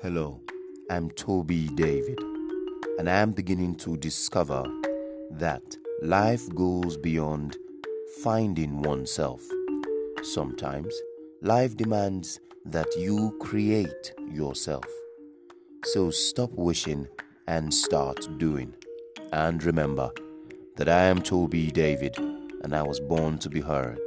Hello, I'm Toby David, and I am beginning to discover that life goes beyond finding oneself. Sometimes life demands that you create yourself. So stop wishing and start doing. And remember that I am Toby David, and I was born to be heard.